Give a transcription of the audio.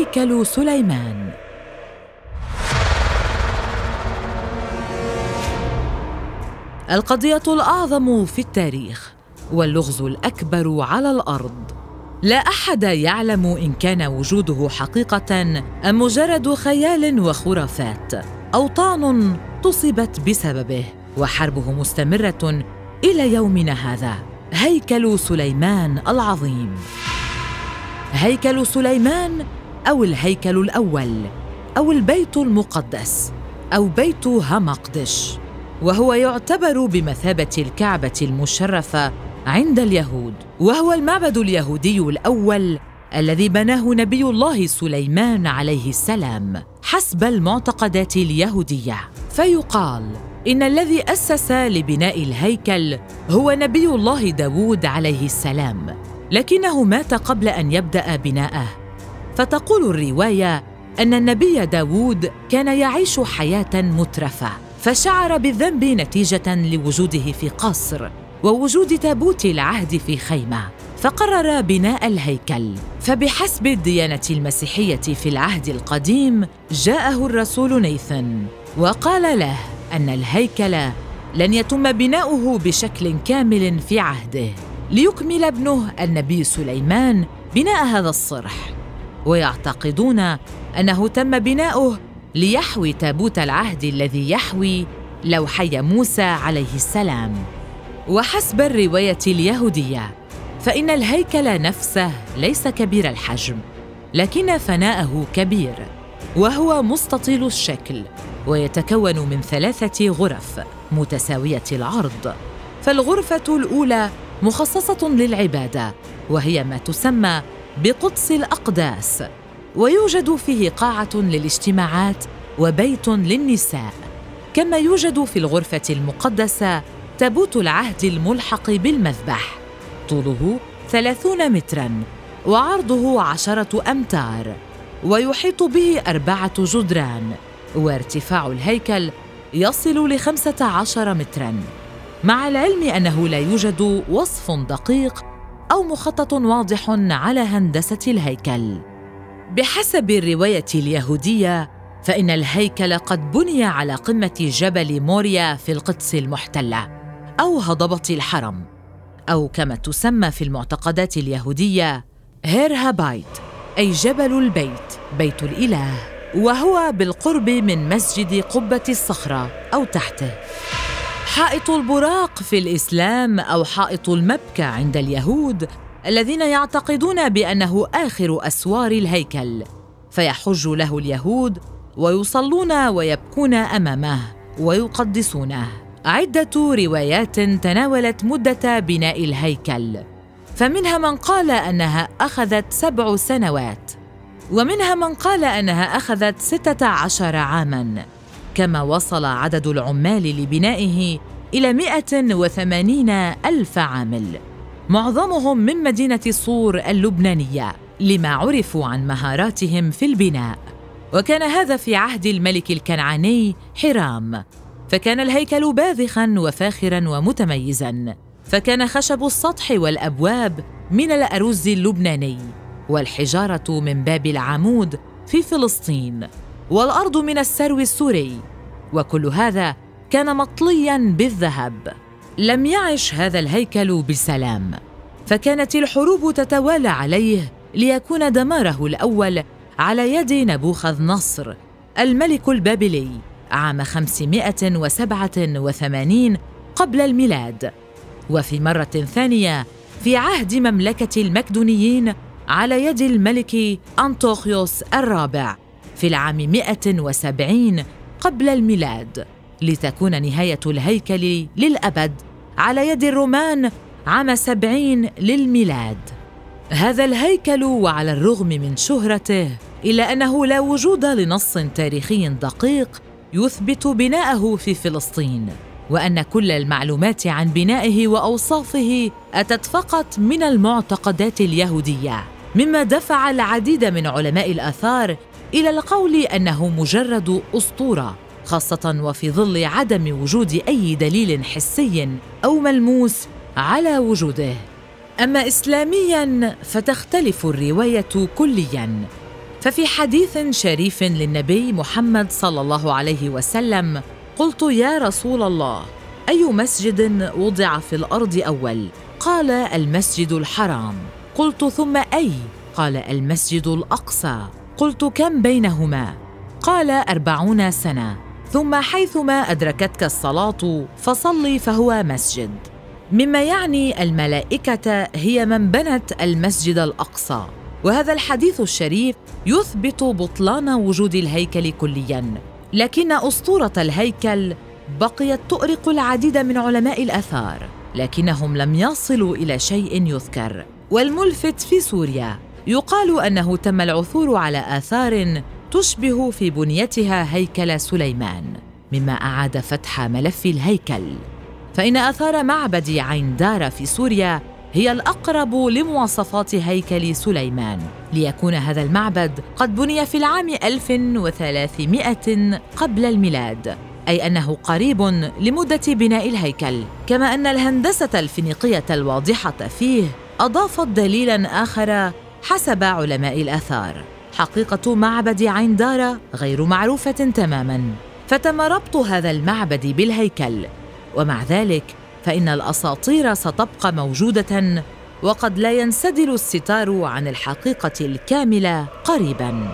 هيكل سليمان. القضية الأعظم في التاريخ واللغز الأكبر على الأرض. لا أحد يعلم إن كان وجوده حقيقة أم مجرد خيال وخرافات. أوطان تصبت بسببه وحربه مستمرة إلى يومنا هذا. هيكل سليمان العظيم. هيكل سليمان أو الهيكل الأول أو البيت المقدس أو بيت همقدش. وهو يعتبر بمثابة الكعبة المشرفة عند اليهود. وهو المعبد اليهودي الأول الذي بناه نبي الله سليمان عليه السلام حسب المعتقدات اليهودية. فيقال إن الذي أسس لبناء الهيكل هو نبي الله داود عليه السلام لكنه مات قبل أن يبدأ بناءه. فتقول الرواية أن النبي داود كان يعيش حياة مترفة فشعر بالذنب نتيجة لوجوده في قصر ووجود تابوت العهد في خيمة فقرر بناء الهيكل. فبحسب الديانة المسيحية في العهد القديم جاءه الرسول نيثن وقال له أن الهيكل لن يتم بناؤه بشكل كامل في عهده ليكمل ابنه النبي سليمان بناء هذا الصرح. ويعتقدون أنه تم بناؤه ليحوي تابوت العهد الذي يحوي لوحي موسى عليه السلام. وحسب الرواية اليهودية فإن الهيكل نفسه ليس كبير الحجم لكن فناءه كبير وهو مستطيل الشكل ويتكون من ثلاثة غرف متساوية العرض. فالغرفة الأولى مخصصة للعبادة وهي ما تسمى بقدس الأقداس ويوجد فيه قاعة للاجتماعات وبيت للنساء كما يوجد في الغرفة المقدسة تابوت العهد الملحق بالمذبح طوله ثلاثون متراً وعرضه عشرة أمتار ويحيط به أربعة جدران وارتفاع الهيكل يصل لخمسة عشر متراً مع العلم أنه لا يوجد وصف دقيق أو مخطط واضح على هندسة الهيكل. بحسب الرواية اليهودية فإن الهيكل قد بني على قمة جبل موريا في القدس المحتلة أو هضبة الحرم أو كما تسمى في المعتقدات اليهودية هيرهابايت أي جبل البيت بيت الإله وهو بالقرب من مسجد قبة الصخرة أو تحته. حائط البراق في الإسلام أو حائط المبكى عند اليهود الذين يعتقدون بأنه آخر أسوار الهيكل فيحج له اليهود ويصلون ويبكون أمامه ويقدسونه. عدة روايات تناولت مدة بناء الهيكل فمنها من قال أنها أخذت سبع سنوات ومنها من قال أنها أخذت ستة عشر عاما. كما وصل عدد العمال لبنائه مائه وثمانين ألف عامل. معظمهم من مدينة صور اللبنانية لما عرفوا عن مهاراتهم في البناء. وكان هذا في عهد الملك الكنعاني حرام. فكان الهيكل باذخا وفاخرا ومتميزا. فكان خشب السطح والأبواب من الأرز اللبناني والحجارة من باب العمود في فلسطين. والأرض من السرو السوري. وكل هذا كان مطليا بالذهب. لم يعش هذا الهيكل بسلام. فكانت الحروب تتوالى عليه ليكون دماره الأول على يد نبوخذ نصر الملك البابلي عام 587 قبل الميلاد. وفي مرة ثانية في عهد مملكة المكدونيين على يد الملك أنطوخيوس الرابع. في العام 170 قبل الميلاد لتكون نهاية الهيكل للأبد على يد الرومان عام 70 للميلاد. هذا الهيكل وعلى الرغم من شهرته إلا أنه لا وجود لنص تاريخي دقيق يثبت بناءه في فلسطين وأن كل المعلومات عن بنائه وأوصافه أتت فقط من المعتقدات اليهودية مما دفع العديد من علماء الآثار إلى القول أنه مجرد أسطورة خاصة وفي ظل عدم وجود أي دليل حسي أو ملموس على وجوده. أما اسلاميا فتختلف الرواية كليا. ففي حديث شريف للنبي محمد صلى الله عليه وسلم قلت يا رسول الله أي مسجد وضع في الأرض أول؟ قال المسجد الحرام. قلت ثم أي؟ قال المسجد الأقصى. قلت كم بينهما؟ قال أربعون سنة. ثم حيثما أدركتك الصلاة فصلي فهو مسجد. مما يعني الملائكة هي من بنت المسجد الأقصى. وهذا الحديث الشريف يثبت بطلان وجود الهيكل كليا. لكن أسطورة الهيكل بقيت تؤرق العديد من علماء الآثار لكنهم لم يصلوا إلى شيء يذكر. والملفت في سوريا. يقال أنه تم العثور على آثار تشبه في بنيتها هيكل سليمان مما أعاد فتح ملف الهيكل. فإن آثار معبد عين دار في سوريا هي الأقرب لمواصفات هيكل سليمان. ليكون هذا المعبد قد بني في العام 1300 قبل الميلاد أي أنه قريب لمدة بناء الهيكل. كما أن الهندسة الفينيقية الواضحة فيه أضافت دليلا آخر حسب علماء الآثار. حقيقة معبد عين دارة غير معروفة تماما. فتم ربط هذا المعبد بالهيكل. ومع ذلك فإن الأساطير ستبقى موجودة وقد لا ينسدل الستار عن الحقيقة الكاملة قريبا.